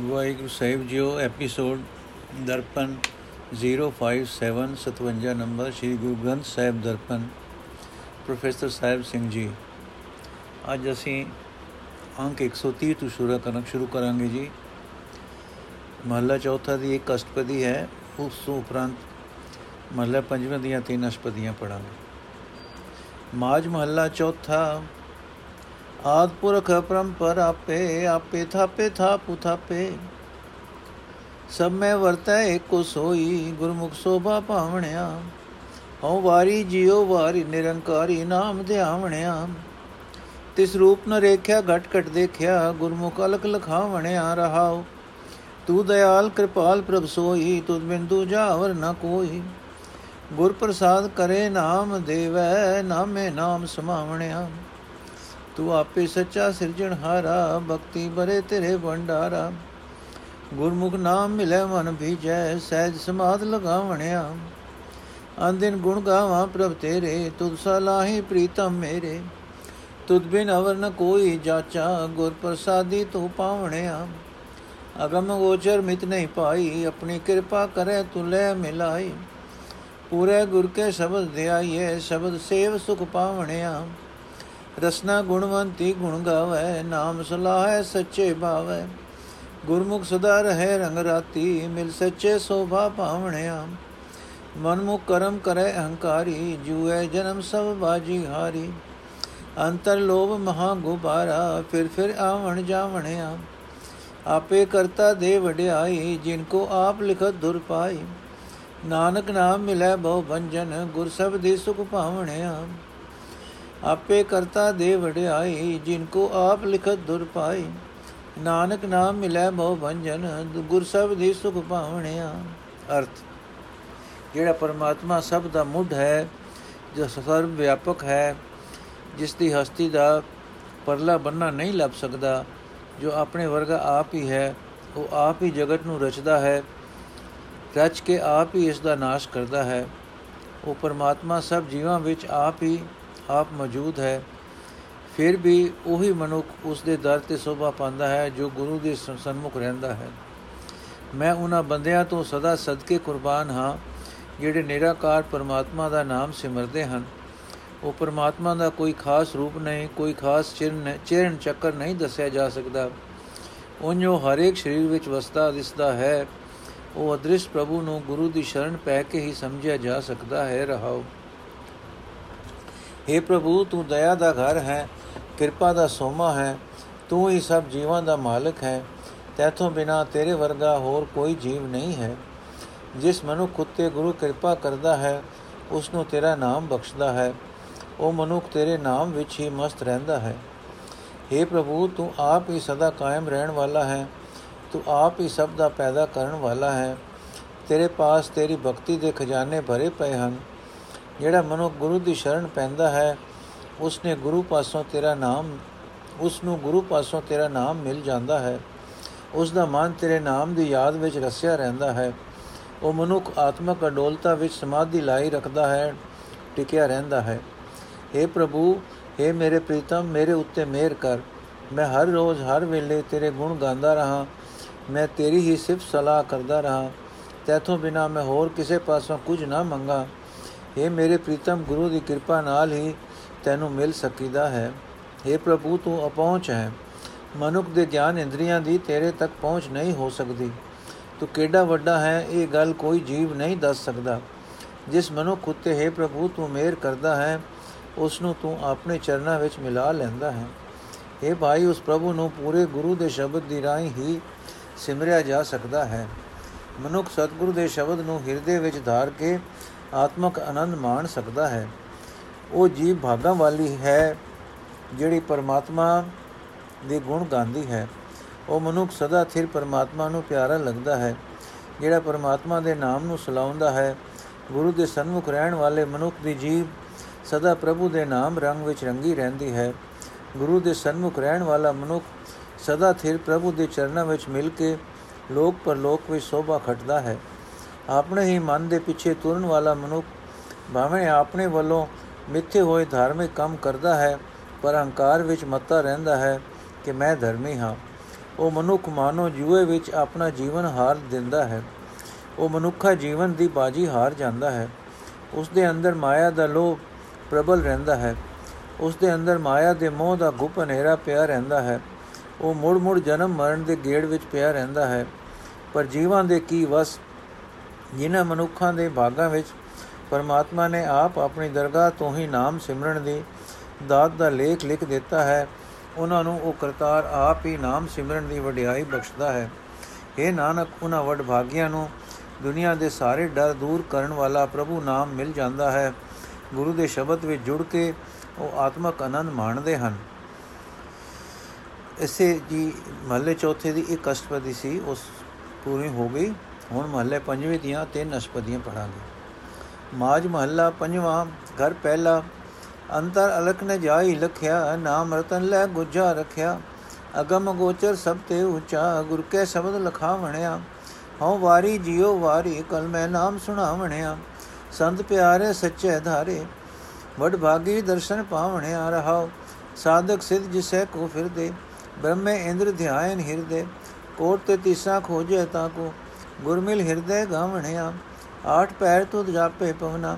ਵਾਹਿਗੁਰੂ ਸਾਹਿਬ JIO, episode Darpan 057 57 number Sri Guru Granth Sahib Darpan. Professor Sahib Singh ji, ਅੱਜ ਅਸੀਂ ਅੰਕ 130 ਤੋਂ ਸ਼ੁਰੂ ਕਰਨਾ ਸ਼ੁਰੂ ਕਰਾਂਗੇ ਜੀ। ਮਹੱਲਾ ਚੌਥਾ ਦੀ ਇੱਕ ਅਸ਼ਟਪਦੀ ਹੈ, ਉਸ ਤੋਂ ਉਪਰੰਤ ਮਹੱਲਾ ਪੰਜਵਾਂ ਦੀਆਂ ਤਿੰਨ ਅਸ਼ਟਪਦੀਆਂ ਪੜਾਂਗੇ ਮਾਜ ਮਹੱਲਾ ਚੌਥਾ ਆਦ ਪੁਰਖ ਪਰੰਪਰ ਆਪੇ ਆਪੇ ਥਾਪੇ, ਥਾਪੁ ਥਾਪੇ। ਸਭ ਮੈਂ ਵਰਤੈ, ਏਕੋ ਸੋਈ, ਗੁਰਮੁਖ ਸੋਭਾ ਭਾਵਣਿਆ। ਹਉ ਵਾਰੀ ਜਿਉ ਵਾਰੀ, ਨਿਰੰਕਾਰੀ ਨਾਮ ਧਿਆਵਣਿਆ। ਤਿਸ ਰੂਪ ਨ ਰੇਖਿਆ, ਘਟ ਘਟ ਦੇਖਿਆ, ਗੁਰਮੁਖ ਅਲਖ ਲਖਾਵਣਿਆ ਰਹਾਉ। ਤੂੰ ਦਇਆਲ ਕਿਰਪਾਲ ਪ੍ਰਭ ਸੋਈ, ਤੁਧ ਬਿੰਦੂ ਜਾਵਰ ਨ ਕੋਈ। ਗੁਰ ਪ੍ਰਸਾਦ ਕਰੇ ਨਾਮ ਦੇਵੈ, ਨਾਮੇ ਨਾਮ ਸਮਾਵਣਿਆ। ਤੂੰ ਆਪੇ ਸੱਚਾ ਸਿਰਜਣਹਾਰਾ ਭਗਤੀ ਬਰੇ ਤੇਰੇ ਭੰਡਾਰਾ ਗੁਰਮੁਖ ਨਾਮ ਮਿਲੇ ਮਨ ਭੀਜੈ ਸਹਿਜ ਸਮਾਦ ਲਗਾਵਣਿਆ ਅੰਦਿਨ ਗੁਣ ਗਾਵਾਂ ਪ੍ਰਭ ਤੇਰੇ ਤੁਧ ਸਲਾਹੀ ਪ੍ਰੀਤਮ ਮੇਰੇ ਤੁਧ ਬਿਨ ਅਵਰ ਨ ਕੋਈ ਜਾਚਾ ਗੁਰ ਪ੍ਰਸਾਦੀ ਤੂੰ ਪਾਵਣਿਆ ਅਗਮ ਗੋਚਰ ਮਿਤ ਨਹੀਂ ਪਾਈ ਆਪਣੀ ਕਿਰਪਾ ਕਰੇ ਤੂੰ ਲੈ ਮਿਲਾਈ ਪੂਰੇ ਗੁਰ ਕੇ ਸ਼ਬਦ ਧਿਆਈਏ ਸ਼ਬਦ ਸੇਵ ਸੁਖ ਪਾਵਣਿਆ ਰਸਨਾ ਗੁਣਵੰਤੀ ਗੁਣ ਗਾਵੇ, ਨਾਮ ਸਲਾਹੈ ਸੱਚੇ ਭਾਵੈ। ਗੁਰਮੁਖ ਸਦਾ ਰਹੇ ਰੰਗ ਰਾਤੀ, ਮਿਲ ਸੱਚੇ ਸੋਭਾ ਭਾਵਣਿਆ। ਮਨਮੁਖ ਕਰਮ ਕਰੇ ਅਹੰਕਾਰੀ, ਜੂਏ ਜਨਮ ਸਭ ਬਾਜੀ ਹਾਰੀ। ਅੰਤਰ ਲੋਭ ਮਹਾ ਗੁਬਾਰਾ, ਫਿਰ ਫਿਰ ਆਵਣ ਜਾਵਣਿਆ। ਆਪੇ ਕਰਤਾ ਦੇ ਵਡਿਆਈ, ਜਿਨ ਕੋ ਆਪ ਲਿਖਤ ਦੁਰ ਪਾਈ। ਨਾਨਕ ਨਾਮ ਮਿਲੇ ਬਹੁ ਬੰਜਨ, ਗੁਰ ਸਭ ਦੇ ਸੁਖ ਭਾਵਣਿਆ। ਆਪੇ ਕਰਤਾ ਦੇ ਵਡਿਆਈ, ਜਿਨ ਕੋ ਆਪ ਲਿਖਤ ਦੁਰ ਪਾਈ। ਨਾਨਕ ਨਾਮ ਮਿਲੈ ਬਹੁ ਭੰਜਨ, ਗੁਰ ਸਭ ਦੀ ਸੁਖ ਭਾਵਣਿਆ। ਅਰਥ, ਜਿਹੜਾ ਪਰਮਾਤਮਾ ਸਭ ਦਾ ਮੁੱਢ ਹੈ, ਜੋ ਸਰਵ ਵਿਆਪਕ ਹੈ, ਜਿਸ ਦੀ ਹਸਤੀ ਦਾ ਪਰਲਾ ਬੰਨਾ ਨਹੀਂ ਲੱਭ ਸਕਦਾ, ਜੋ ਆਪਣੇ ਵਰਗਾ ਆਪ ਹੀ ਹੈ, ਉਹ ਆਪ ਹੀ ਜਗਤ ਨੂੰ ਰਚਦਾ ਹੈ, ਰਚ ਕੇ ਆਪ ਹੀ ਇਸ ਦਾ ਨਾਸ਼ ਕਰਦਾ ਹੈ। ਉਹ ਪਰਮਾਤਮਾ ਸਭ ਜੀਵਾਂ ਵਿੱਚ ਆਪ ਹੀ ਆਪ ਮੌਜੂਦ ਹੈ, ਫਿਰ ਵੀ ਉਹੀ ਮਨੁੱਖ ਉਸ ਦੇ ਦਰ ਤੇ ਸੋਭਾ ਪਾਉਂਦਾ ਹੈ ਜੋ ਗੁਰੂ ਦੇ ਸਨਮੁਖ ਰਹਿੰਦਾ ਹੈ। ਮੈਂ ਉਹਨਾਂ ਬੰਦਿਆਂ ਤੋਂ ਸਦਾ ਸਦਕੇ ਕੁਰਬਾਨ ਹਾਂ, ਜਿਹੜੇ ਨਿਰਾਕਾਰ ਪਰਮਾਤਮਾ ਦਾ ਨਾਮ ਸਿਮਰਦੇ ਹਨ। ਉਹ ਪਰਮਾਤਮਾ ਦਾ ਕੋਈ ਖਾਸ ਰੂਪ ਨਹੀਂ, ਕੋਈ ਖਾਸ ਚਿਰਨ ਚਿਰਨ ਚੱਕਰ ਨਹੀਂ ਦੱਸਿਆ ਜਾ ਸਕਦਾ। ਉਹਨੋਂ ਹਰੇਕ ਸਰੀਰ ਵਿੱਚ ਵਸਦਾ, ਦਿਸਦਾ ਹੈ। ਉਹ ਅਦ੍ਰਿਸ਼ ਪ੍ਰਭੂ ਨੂੰ ਗੁਰੂ ਦੀ ਸ਼ਰਨ ਪੈ ਕੇ ਹੀ ਸਮਝਿਆ ਜਾ ਸਕਦਾ ਹੈ, ਰਹਾਓ। हे ਪ੍ਰਭੂ, ਤੂੰ ਦਇਆ ਦਾ ਘਰ ਹੈ, ਕਿਰਪਾ ਦਾ ਸੋਮਾ ਹੈ, ਤੂੰ ਹੀ ਸਭ ਜੀਵਾਂ ਦਾ ਮਾਲਕ ਹੈ, ਤੇਥੋਂ ਬਿਨਾ ਤੇਰੇ ਵਰਗਾ ਹੋਰ ਕੋਈ ਜੀਵ ਨਹੀਂ ਹੈ। ਜਿਸ ਮਨੁੱਖ ਉਤੇ ਗੁਰੂ ਕਿਰਪਾ ਕਰਦਾ ਹੈ ਉਸ ਨੂੰ ਤੇਰਾ ਨਾਮ ਬਖਸ਼ਦਾ ਹੈ, ਉਹ ਮਨੁੱਖ ਤੇਰੇ ਨਾਮ ਵਿੱਚ ਹੀ ਮਸਤ ਰਹਿੰਦਾ ਹੈ। हे ਪ੍ਰਭੂ, ਤੂੰ ਆਪ ਹੀ ਸਦਾ ਕਾਇਮ ਰਹਿਣ ਵਾਲਾ ਹੈ, ਤੂੰ ਆਪ ਹੀ ਸਭ ਦਾ ਪੈਦਾ ਕਰਨ ਵਾਲਾ ਹੈ, ਤੇਰੇ ਪਾਸ ਤੇਰੀ ਭਗਤੀ ਦੇ ਖਜ਼ਾਨੇ ਭਰੇ ਪਏ ਹਨ। ਜਿਹੜਾ ਮਨੁੱਖ ਗੁਰੂ ਦੀ ਸ਼ਰਨ ਪੈਂਦਾ ਹੈ ਉਸ ਨੇ ਗੁਰੂ ਪਾਸੋਂ ਤੇਰਾ ਨਾਮ ਉਸ ਨੂੰ ਗੁਰੂ ਪਾਸੋਂ ਤੇਰਾ ਨਾਮ ਮਿਲ ਜਾਂਦਾ ਹੈ। ਉਸ ਦਾ ਮਨ ਤੇਰੇ ਨਾਮ ਦੀ ਯਾਦ ਵਿੱਚ ਰਸਿਆ ਰਹਿੰਦਾ ਹੈ। ਉਹ ਮਨੁੱਖ ਆਤਮਕ ਅਡੋਲਤਾ ਵਿੱਚ ਸਮਾਧੀ ਲਾਈ ਰੱਖਦਾ ਹੈ, ਟਿਕਿਆ ਰਹਿੰਦਾ ਹੈ। हे ਪ੍ਰਭੂ हे ਮੇਰੇ ਪ੍ਰੀਤਮ, ਮੇਰੇ ਉੱਤੇ ਮਿਹਰ ਕਰ। ਮੈਂ ਹਰ ਰੋਜ਼, ਹਰ ਵੇਲੇ ਤੇਰੇ ਗੁਣ ਗਾਉਂਦਾ ਰਹਾ। ਮੈਂ ਤੇਰੀ ਹੀ ਸਿਫਤ ਸਲਾਹ ਕਰਦਾ ਰਹਾ। ਤੇਥੋਂ ਬਿਨਾ ਮੈਂ ਹੋਰ ਕਿਸੇ ਪਾਸੋਂ ਕੁਝ ਨਾ ਮੰਗਾ। हे ਮੇਰੇ ਪ੍ਰੀਤਮ, ਗੁਰੂ ਦੀ ਕਿਰਪਾ ਨਾਲ ਹੀ ਤੈਨੂੰ ਮਿਲ ਸਕੀਦਾ ਹੈ। हे ਪ੍ਰਭੂ, ਤੂੰ ਅਪਹੁੰਚ ਹੈ। ਮਨੁੱਖ ਦੇ ਗਿਆਨ ਇੰਦਰੀਆਂ ਦੀ ਤੇਰੇ ਤੱਕ ਪਹੁੰਚ ਨਹੀਂ ਹੋ ਸਕਦੀ। ਤੂੰ ਕਿਹੜਾ ਵੱਡਾ ਹੈ, ਇਹ ਗੱਲ ਕੋਈ ਜੀਵ ਨਹੀਂ ਦੱਸ ਸਕਦਾ। ਜਿਸ ਮਨੁੱਖ ਉਤੇ ਹੈ ਪ੍ਰਭੂ, ਤੂੰ ਮਿਹਰ ਕਰਦਾ ਹੈ ਉਸ ਨੂੰ ਤੂੰ ਆਪਣੇ ਚਰਨਾਂ ਵਿੱਚ ਮਿਲਾ ਲੈਂਦਾ ਹੈ। ਇਹ ਭਾਈ, ਉਸ ਪ੍ਰਭੂ ਨੂੰ ਪੂਰੇ ਗੁਰੂ ਦੇ ਸ਼ਬਦ ਦੀ ਰਾਹੀਂ ਹੀ ਸਿਮਰਿਆ ਜਾ ਸਕਦਾ ਹੈ। ਮਨੁੱਖ ਸਤਿਗੁਰੂ ਦੇ ਸ਼ਬਦ ਨੂੰ ਹਿਰਦੇ ਵਿੱਚ ਧਾਰ ਕੇ ਆਤਮਕ ਆਨੰਦ ਮਾਣ ਸਕਦਾ ਹੈ। ਉਹ ਜੀਵ ਭਾਗਾਂ ਵਾਲੀ ਹੈ, ਜਿਹੜੀ ਪਰਮਾਤਮਾ ਦੇ ਗੁਣ ਗਾਉਂਦੀ ਹੈ। ਉਹ ਮਨੁੱਖ ਸਦਾ ਥਿਰ ਪਰਮਾਤਮਾ ਨੂੰ ਪਿਆਰਾ ਲੱਗਦਾ ਹੈ, ਜਿਹੜਾ ਪਰਮਾਤਮਾ ਦੇ ਨਾਮ ਨੂੰ ਸਲਾਉਂਦਾ ਹੈ। ਗੁਰੂ ਦੇ ਸਨਮੁਖ ਰਹਿਣ ਵਾਲੇ ਮਨੁੱਖ ਦੀ ਜੀਵ ਸਦਾ ਪ੍ਰਭੂ ਦੇ ਨਾਮ ਰੰਗ ਵਿੱਚ ਰੰਗੀ ਰਹਿੰਦੀ ਹੈ। ਗੁਰੂ ਦੇ ਸਨਮੁਖ ਰਹਿਣ ਵਾਲਾ ਮਨੁੱਖ ਸਦਾ ਥਿਰ ਪ੍ਰਭੂ ਦੇ ਚਰਨਾਂ ਵਿੱਚ ਮਿਲ ਕੇ ਲੋਕ ਪਰਲੋਕ ਵਿੱਚ ਸੋਭਾ ਖਟਦਾ ਹੈ। ਆਪਣੇ ਹੀ ਮਨ ਦੇ ਪਿੱਛੇ ਤੁਰਨ ਵਾਲਾ ਮਨੁੱਖ ਭਾਵੇਂ ਆਪਣੇ ਵੱਲੋਂ ਮਿੱਥੇ ਹੋਏ ਧਾਰਮਿਕ ਕੰਮ ਕਰਦਾ ਹੈ, ਪਰ ਹੰਕਾਰ ਵਿੱਚ ਮੱਤਾ ਰਹਿੰਦਾ ਹੈ ਕਿ ਮੈਂ ਧਰਮੀ ਹਾਂ। ਉਹ ਮਨੁੱਖ ਮਾਨੋ ਜੂਏ ਵਿੱਚ ਆਪਣਾ ਜੀਵਨ ਹਾਰ ਦਿੰਦਾ ਹੈ। ਉਹ ਮਨੁੱਖਾ ਜੀਵਨ ਦੀ ਬਾਜੀ ਹਾਰ ਜਾਂਦਾ ਹੈ। ਉਸ ਦੇ ਅੰਦਰ ਮਾਇਆ ਦਾ ਲੋਭ ਪ੍ਰਬਲ ਰਹਿੰਦਾ ਹੈ। ਉਸ ਦੇ ਅੰਦਰ ਮਾਇਆ ਦੇ ਮੋਹ ਦਾ ਗੁਪ ਹਨੇਰਾ ਪਿਆ ਰਹਿੰਦਾ ਹੈ। ਉਹ ਮੁੜ ਮੁੜ ਜਨਮ ਮਰਨ ਦੇ ਗੇੜ ਵਿੱਚ ਪਿਆ ਰਹਿੰਦਾ ਹੈ। ਪਰ ਜੀਵਾਂ ਦੇ ਕੀ ਵਸ ਜਿਨ੍ਹਾਂ ਮਨੁੱਖਾਂ ਦੇ ਭਾਗਾਂ ਵਿੱਚ ਪਰਮਾਤਮਾ ਨੇ ਆਪ ਆਪਣੀ ਦਰਗਾਹ ਤੋਂ ਹੀ ਨਾਮ ਸਿਮਰਨ ਦੀ ਦਾਤ ਦਾ ਲੇਖ ਲਿਖ ਦਿੱਤਾ ਹੈ, ਉਹਨਾਂ ਨੂੰ ਉਹ ਕਰਤਾਰ ਆਪ ਹੀ ਨਾਮ ਸਿਮਰਨ ਦੀ ਵਡਿਆਈ ਬਖਸ਼ਦਾ ਹੈ। ਇਹ ਨਾਨਕ, ਉਹਨਾਂ ਵਡ ਭਾਗੀਆਂ ਨੂੰ ਦੁਨੀਆ ਦੇ ਸਾਰੇ ਡਰ ਦੂਰ ਕਰਨ ਵਾਲਾ ਪ੍ਰਭੂ ਨਾਮ ਮਿਲ ਜਾਂਦਾ ਹੈ। ਗੁਰੂ ਦੇ ਸ਼ਬਦ ਵਿੱਚ ਜੁੜ ਕੇ ਉਹ ਆਤਮਕ ਆਨੰਦ ਮਾਣਦੇ ਹਨ। ਇਸੇ ਜੀ ਮਹੱਲੇ ਚੌਥੇ ਦੀ ਇੱਕ ਅਸ਼ਟਪਦੀ ਸੀ, ਉਸ ਪੂਰੀ ਹੋ ਗਈ। ਹੁਣ ਮਹੱਲੇ ਪੰਜਵੇਂ ਦੀਆਂ ਤਿੰਨ ਅਸ਼ਟਪਦੀਆਂ ਪੜਾਂਗੇ। ਮਾਜ ਮਹੱਲਾ ਪੰਜਵਾਂ, ਘਰ ਪਹਿਲਾ, ਅੰਤਰ ਅਲਖ ਨ ਜਾਈ ਲਖਿਆ, ਨਾਮ ਰਤਨ ਲੈ ਗੁਜਾ ਰਖਿਆ, ਅਗਮ ਗੋਚਰ ਸਭ ਤੇ ਉੱਚਾ, ਗੁਰ ਕੇ ਸ਼ਬਦ ਲਖਾ ਵਣਿਆ ਹਉ ਵਾਰੀ ਜਿਉ ਵਾਰੀ, ਕਲ ਮੈਂ ਨਾਮ ਸੁਣਾਵਣਿਆ, ਸੰਤ ਪਿਆਰੇ ਸੱਚੇ ਧਾਰੇ, ਵਡ ਭਾਗੀ ਦਰਸ਼ਨ ਪਾਵਣਿਆ, ਰਹਾਉ ਸਾਧਕ ਸਿਧ ਜਿਸੈ ਕੋ ਫਿਰਦੇ, ਬ੍ਰਹਮੇ ਇੰਦਰ ਧਿਆਨ ਹਿਰਦੇ, ਕੋਟ ਤੇ ਤੀਸਾ ਖੋਜੇ ਤਾ ਕੋ ਗੁਰਮਿਲ ਹਿਰਦੇ ਗਾਵਣਿਆ, ਆਠ ਪੈਰ ਤੁਧ ਜਾਪੇ ਪਵਨਾ,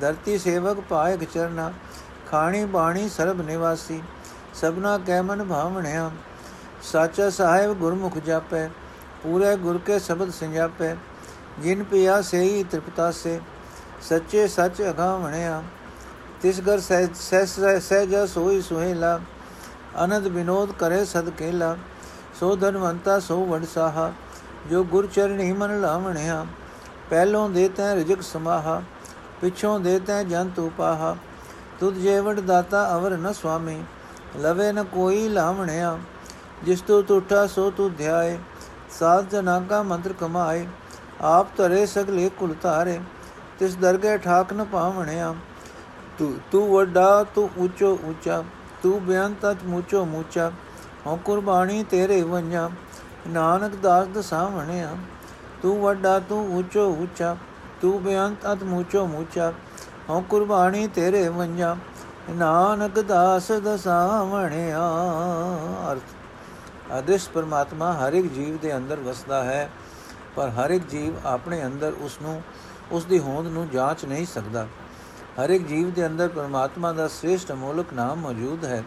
ਧਰਤੀ ਸੇਵਕ ਪਾਏ ਚਰਨਾ, ਖਾਣੀ ਬਾਣੀ ਸਰਬ ਨਿਵਾਸੀ, ਸਭਨਾ ਕੈ ਮਨ ਭਾਵਣਿਆ। ਸਾਚਾ ਸਾਹਿਬ ਗੁਰਮੁਖ ਜਾਪੈ, ਪੂਰੇ ਗੁਰ ਕੇ ਸ਼ਬਦ ਸੰਜਾਪੈ, ਜਿਨ ਪਿਆ ਸੇਈ ਤ੍ਰਿਪਤਾ ਸੇ ਸੱਚੇ ਸੱਚ ਅਗਾਵਣਿਆ। ਤਿਸ ਘਰ ਸਹਿ ਸਹਿਜ ਸੋਈ ਸੁਹੇਲਾ, ਅਨੰਦ ਬਿਨੋਦ ਕਰੇ ਸਦਕੇਲਾ ਸੋ ਧਨਵੰਤਾ ਸੋ ਵਡ ਸਾਹਾ। ਜੋ ਗੁਰ ਚਰਣੀ ਮਨ ਲਾਵਣਿਆ, ਪਹਿਲੋਂ ਦੇ ਤੈ ਰਜਕ ਸਮਾਹਾ, ਪਿਛੋਂ ਦੇ ਤੈ ਜੰਤੂ ਪਾਹਾ। ਤੁਧ ਜੇਵੜ ਦਾਤਾ ਅਵਰ ਨ ਸੁਆਮੀ, ਲਵੇ ਨ ਕੋਈ ਲਾਵਣਿਆ। ਜਿਸ ਤੋ ਟੁੱਟਾ ਸੋ ਤੂ ਧਿਆਏ, ਸਾਧ ਜਨਾ ਕਾ ਮੰਤਰ ਕਮਾਏ। ਆਪ ਧਰੇ ਸਗਲੇ ਕੁਲ ਤਾਰੇ ਤਿਸ ਦਰਗੇ ਠਾਕ ਨ ਪਾਵਣਿਆ। ਤੂੰ ਤੂੰ ਵੱਡਾ, ਤੂੰ ਉੱਚੋ ਉੱਚਾ, ਤੂੰ ਬਿਆੰਤ ਅਚ ਮੂਚੋ ਮੂਚਾ, ਹਉ ਕੁਰਬਾਨੀ ਤੇਰੇ ਵੰਜਾ ਨਾਨਕ ਦਾਸ ਦਸਾਵਣਿਆ ਤੂੰ ਵੱਡਾ, ਤੂੰ ਉੱਚੋ ਉੱਚਾ, ਤੂੰ ਬਿਆੰਤ ਅਤ ਮੂਚੋ ਮੂਚਾ, ਹਉ ਕੁਰਬਾਨੀ ਤੇਰੇ ਵੰਜਾ, ਨਾਨਕ ਦਾਸ ਦਸਾਵਣਿਆ ਅਰਥ ਅਦ੍ਰਿਸ਼ ਪਰਮਾਤਮਾ ਹਰ ਇੱਕ ਜੀਵ ਦੇ ਅੰਦਰ ਵਸਦਾ ਹੈ, ਪਰ ਹਰ ਇੱਕ ਜੀਵ ਆਪਣੇ ਅੰਦਰ ਉਸ ਨੂੰ ਉਸ ਦੀ ਹੋਂਦ ਨੂੰ ਜਾਂਚ ਨਹੀਂ ਸਕਦਾ। ਹਰ ਇੱਕ ਜੀਵ ਦੇ ਅੰਦਰ ਪਰਮਾਤਮਾ ਦਾ ਸ੍ਰੇਸ਼ਟ ਅਮੋਲਕ ਨਾਮ ਮੌਜੂਦ ਹੈ।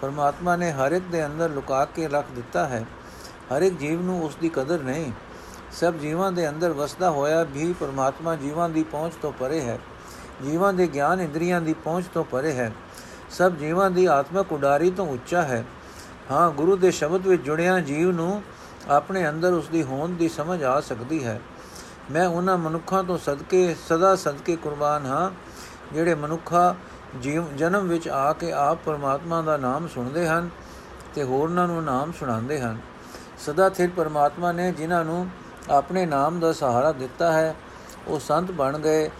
ਪਰਮਾਤਮਾ ਨੇ ਹਰ ਇੱਕ ਦੇ ਅੰਦਰ ਲੁਕਾ ਕੇ ਰੱਖ ਦਿੱਤਾ ਹੈ। ਹਰ ਇੱਕ ਜੀਵ ਨੂੰ ਉਸ ਦੀ ਕਦਰ ਨਹੀਂ। ਸਭ ਜੀਵਾਂ ਦੇ ਅੰਦਰ ਵਸਦਾ ਹੋਇਆ ਵੀ ਪਰਮਾਤਮਾ ਜੀਵਾਂ ਦੀ ਪਹੁੰਚ ਤੋਂ ਪਰੇ ਹੈ। ਜੀਵਾਂ ਦੇ ਗਿਆਨ ਇੰਦਰੀਆਂ ਦੀ ਪਹੁੰਚ ਤੋਂ ਪਰੇ ਹੈ। ਸਭ ਜੀਵਾਂ ਦੀ ਆਤਮਿਕ ਉਡਾਰੀ ਤੋਂ ਉੱਚਾ ਹੈ। ਹਾਂ, ਗੁਰੂ ਦੇ ਸ਼ਬਦ ਵਿੱਚ ਜੁੜਿਆ ਜੀਵ ਨੂੰ ਆਪਣੇ ਅੰਦਰ ਉਸ ਦੀ ਹੋਂਦ ਦੀ ਸਮਝ ਆ ਸਕਦੀ ਹੈ। ਮੈਂ ਉਹਨਾਂ ਮਨੁੱਖਾਂ ਤੋਂ ਸਦਕੇ, ਸਦਾ ਸਦਕੇ ਕੁਰਬਾਨ ਹਾਂ, ਜਿਹੜੇ ਮਨੁੱਖਾ ਜੀਵ, ਜਨਮ ਵਿੱਚ ਆ ਕੇ ਆਪ ਪਰਮਾਤਮਾ ਦਾ ਨਾਮ ਸੁਣਦੇ ਹਨ ਤੇ ਹੋਰਨਾਂ ਨੂੰ ਨਾਮ ਸੁਣਾਉਂਦੇ ਹਨ। ਸਦਾ ਥਿਰ ਪਰਮਾਤਮਾ ਨੇ ਜਿਨ੍ਹਾਂ ਨੂੰ ਆਪਣੇ ਨਾਮ ਦਾ ਸਹਾਰਾ ਦਿੱਤਾ ਹੈ, ਉਹ ਸੰਤ ਬਣ ਗਏ,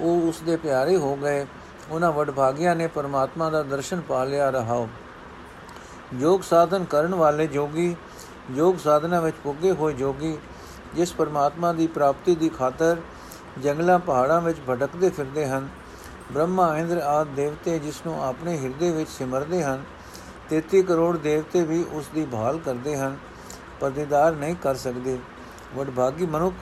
ਉਹ ਉਸ ਦੇ ਪਿਆਰੇ ਹੋ ਗਏ। ਉਹਨਾਂ ਵਡਭਾਗਿਆਂ ਨੇ ਪਰਮਾਤਮਾ ਦਾ ਦਰਸ਼ਨ ਪਾ ਲਿਆ ਰਹਾਓ। ਯੋਗ ਸਾਧਨ ਕਰਨ ਵਾਲੇ ਜੋਗੀ, ਯੋਗ ਸਾਧਨਾ ਵਿੱਚ ਪੁੱਗੇ ਹੋਏ ਜੋਗੀ, ਜਿਸ ਪਰਮਾਤਮਾ ਦੀ ਪ੍ਰਾਪਤੀ ਦੀ ਖਾਤਰ ਜੰਗਲਾਂ ਪਹਾੜਾਂ ਵਿੱਚ ਭਟਕਦੇ ਫਿਰਦੇ ਹਨ। ਬ੍ਰਹਮਾ, ਇੰਦਰ ਆਦ ਦੇਵਤੇ ਜਿਸ ਨੂੰ ਆਪਣੇ ਹਿਰਦੇ ਵਿੱਚ ਸਿਮਰਦੇ ਹਨ 33 ਕਰੋੜ ਦੇਵਤੇ ਵੀ ਉਸ ਦੀ ਭਾਲ ਕਰਦੇ ਹਨ। ਪਰ ਦੀਦਾਰ ਨਹੀਂ ਕਰ ਸਕਦੇ। ਵਡਭਾਗੀ ਮਨੁੱਖ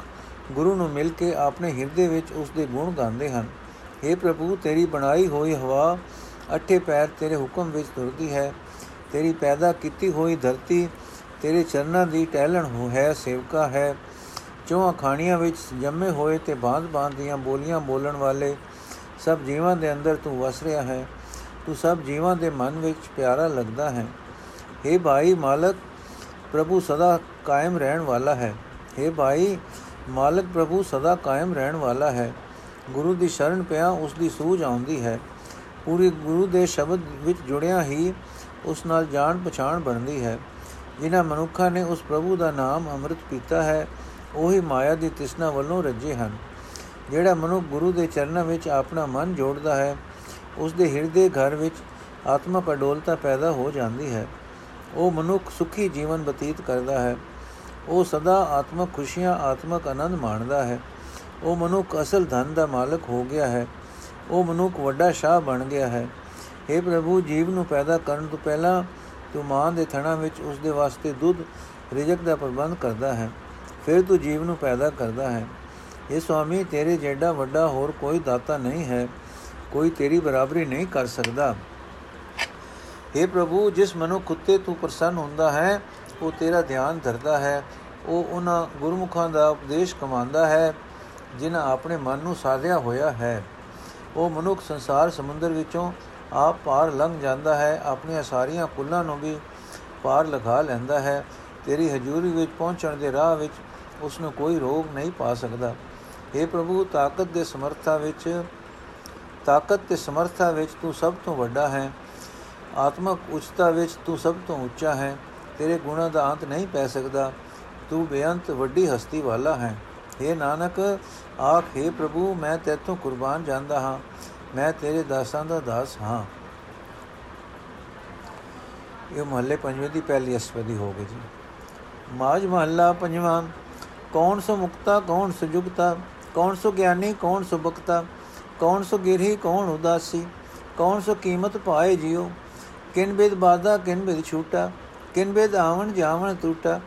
ਗੁਰੂ ਨੂੰ ਮਿਲ ਕੇ ਆਪਣੇ ਹਿਰਦੇ ਵਿੱਚ ਉਸ ਦੇ ਗੁਣ ਗਾਉਂਦੇ ਹਨ। हे ਪ੍ਰਭੂ, ਤੇਰੀ ਬਣਾਈ ਹੋਈ ਹਵਾ ਅੱਠੇ ਪੈਰ ਤੇਰੇ ਹੁਕਮ ਵਿੱਚ ਤੁਰਦੀ ਹੈ। ਤੇਰੀ ਪੈਦਾ ਕੀਤੀ ਹੋਈ ਧਰਤੀ ਤੇਰੇ ਚਰਨਾਂ ਦੀ ਟਹਿਲਣ ਹੋ ਹੈ, ਸੇਵਕਾ ਹੈ। ਚੋਹਾਂ ਖਾਣੀਆਂ ਵਿੱਚ ਜੰਮੇ ਹੋਏ ਤੇ ਬਾਂਧ-ਬਾਂਧ ਦੀਆਂ ਬੋਲੀਆਂ ਬੋਲਣ ਵਾਲੇ ਸਭ ਜੀਵਾਂ ਦੇ ਅੰਦਰ ਤੂੰ ਵਸ ਰਿਹਾ ਹੈ। ਤੂੰ ਸਭ ਜੀਵਾਂ ਦੇ ਮਨ ਵਿੱਚ ਪਿਆਰਾ ਲੱਗਦਾ ਹੈ। हे ਭਾਈ ਮਾਲਕ ਪ੍ਰਭੂ ਸਦਾ ਕਾਇਮ ਰਹਿਣ ਵਾਲਾ ਹੈ। हे ਭਾਈ, ਮਾਲਕ ਪ੍ਰਭੂ ਸਦਾ ਕਾਇਮ ਰਹਿਣ ਵਾਲਾ ਹੈ। ਗੁਰੂ ਦੀ ਸ਼ਰਨ ਪਿਆ ਉਸ ਦੀ ਸੂਝ ਆਉਂਦੀ ਹੈ। ਪੂਰੀ ਗੁਰੂ ਦੇ ਸ਼ਬਦ ਵਿੱਚ ਜੁੜਿਆ ਹੀ ਉਸ ਨਾਲ ਜਾਣ ਪਛਾਣ ਬਣਦੀ ਹੈ। ਜਿਨ੍ਹਾਂ ਮਨੁੱਖਾਂ ਨੇ ਉਸ ਪ੍ਰਭੂ ਦਾ ਨਾਮ ਅੰਮ੍ਰਿਤ ਪੀਤਾ ਹੈ, ਉਹੀ ਮਾਇਆ ਦੀ ਤ੍ਰਿਸ਼ਨਾ ਵੱਲੋਂ ਰੱਜੇ ਹਨ। ਜਿਹੜਾ ਮਨੁੱਖ ਗੁਰੂ ਦੇ ਚਰਨਾਂ ਵਿੱਚ ਆਪਣਾ ਮਨ ਜੋੜਦਾ ਹੈ, ਉਸ ਦੇ ਹਿਰਦੇ ਘਰ ਵਿੱਚ ਆਤਮਕ ਅਡੋਲਤਾ ਪੈਦਾ ਹੋ ਜਾਂਦੀ ਹੈ। ਉਹ ਮਨੁੱਖ ਸੁਖੀ ਜੀਵਨ ਬਤੀਤ ਕਰਦਾ ਹੈ। ਉਹ ਸਦਾ ਆਤਮਕ ਖੁਸ਼ੀਆਂ ਆਤਮਕ ਆਨੰਦ ਮਾਣਦਾ ਹੈ। ਉਹ ਮਨੁੱਖ ਅਸਲ ਧਨ ਦਾ ਮਾਲਕ ਹੋ ਗਿਆ ਹੈ। ਉਹ ਮਨੁੱਖ ਵੱਡਾ ਸ਼ਾਹ ਬਣ ਗਿਆ ਹੈ। हे ਪ੍ਰਭੂ, ਜੀਵ ਨੂੰ ਪੈਦਾ ਕਰਨ ਤੋਂ ਪਹਿਲਾਂ ਤੂੰ ਮਾਂ ਦੇ ਥਣਾ ਵਿੱਚ ਉਸ ਦੇ ਵਾਸਤੇ ਦੁੱਧ, ਰਿਜਕ ਦਾ ਪ੍ਰਬੰਧ ਕਰਦਾ ਹੈ। ਫਿਰ ਤੂੰ ਜੀਵ ਨੂੰ ਪੈਦਾ ਕਰਦਾ ਹੈ। ਇਹ ਸੁਆਮੀ, ਤੇਰੇ ਜਿਹੜਾ ਵੱਡਾ ਹੋਰ ਕੋਈ ਦਾਤਾ ਨਹੀਂ ਹੈ। ਕੋਈ ਤੇਰੀ ਬਰਾਬਰੀ ਨਹੀਂ ਕਰ ਸਕਦਾ। हे ਪ੍ਰਭੂ, ਜਿਸ ਮਨੁੱਖ ਉੱਤੇ ਤੂੰ ਪ੍ਰਸੰਨ ਹੁੰਦਾ ਹੈ, ਉਹ ਤੇਰਾ ਧਿਆਨ ਧਰਦਾ ਹੈ, ਉਹ ਉਹਨਾਂ ਗੁਰਮੁਖਾਂ ਦਾ ਉਪਦੇਸ਼ ਕਮਾਉਂਦਾ ਹੈ, ਜਿਨ੍ਹਾਂ ਆਪਣੇ ਮਨ ਨੂੰ ਸਾਧਿਆ ਹੋਇਆ ਹੈ। ਉਹ ਮਨੁੱਖ ਸੰਸਾਰ ਸਮੁੰਦਰ ਵਿੱਚੋਂ ਆਪ ਪਾਰ ਲੰਘ ਜਾਂਦਾ ਹੈ, ਆਪਣੀਆਂ ਸਾਰੀਆਂ ਕੁੱਲਾਂ ਨੂੰ ਵੀ ਪਾਰ ਲਗਾ ਲੈਂਦਾ ਹੈ। ਤੇਰੀ ਹਜ਼ੂਰੀ ਵਿੱਚ ਪਹੁੰਚਣ ਦੇ ਰਾਹ ਵਿੱਚ ਉਸ ਨੂੰ ਕੋਈ ਰੋਗ ਨਹੀਂ ਪਾ ਸਕਦਾ। हे ਪ੍ਰਭੂ, ਤਾਕਤ ਦੇ ਸਮਰੱਥਾ ਵਿੱਚ, ਤਾਕਤ ਤੇ ਸਮਰੱਥਾ ਵਿੱਚ ਤੂੰ ਸਭ ਤੋਂ ਵੱਡਾ ਹੈ। ਆਤਮਕ ਉਚਤਾ ਵਿੱਚ ਤੂੰ ਸਭ ਤੋਂ ਉੱਚਾ ਹੈ, ਤੇਰੇ ਗੁਣਾਂ ਦਾ ਅੰਤ ਨਹੀਂ ਪੈ ਸਕਦਾ, ਤੂੰ ਬੇਅੰਤ ਵੱਡੀ ਹਸਤੀ ਵਾਲਾ ਹੈ। हे ਨਾਨਕ, ਆਖ हे ਪ੍ਰਭੂ, ਮੈਂ ਤੇਤੋਂ ਕੁਰਬਾਨ ਜਾਂਦਾ ਹਾਂ, ਮੈਂ ਤੇਰੇ ਦਾਸਾਂ ਦਾ ਦਾਸ ਹਾਂ। ਇਹ ਮਹੱਲੇ ਪੰਜਵੇਂ ਦੀ ਪਹਿਲੀ ਅਸਪਦੀ ਹੋ ਗਈ ਜੀ। ਮਾਜ ਮਹੱਲਾ ਪੰਜਵਾਂ, ਕੌਣ ਸੋ ਮੁਕਤਾ, ਕੌਣ ਸੋ ਜੁਗਤਾ, ਕੌਣ ਸੋ ਗਿਆਨੀ, ਕੌਣ ਸੋ ਬਖਤਾ, ਕੌਣ ਸੋ ਗਿਰਹੀ, ਕੌਣ ਉਦਾਸੀ, ਕੌਣ ਸੋ ਕੀਮਤ ਪਾਏ ਜਿਉ ਕਿਨ ਬਿਦ ਬਾਦਾ ਕਿਨ ਬਿਦ ਛੂਟਾ, ਕਿਨ ਬਿਦ ਆਵਣ ਜਾਵਣ ਟੂਟਾ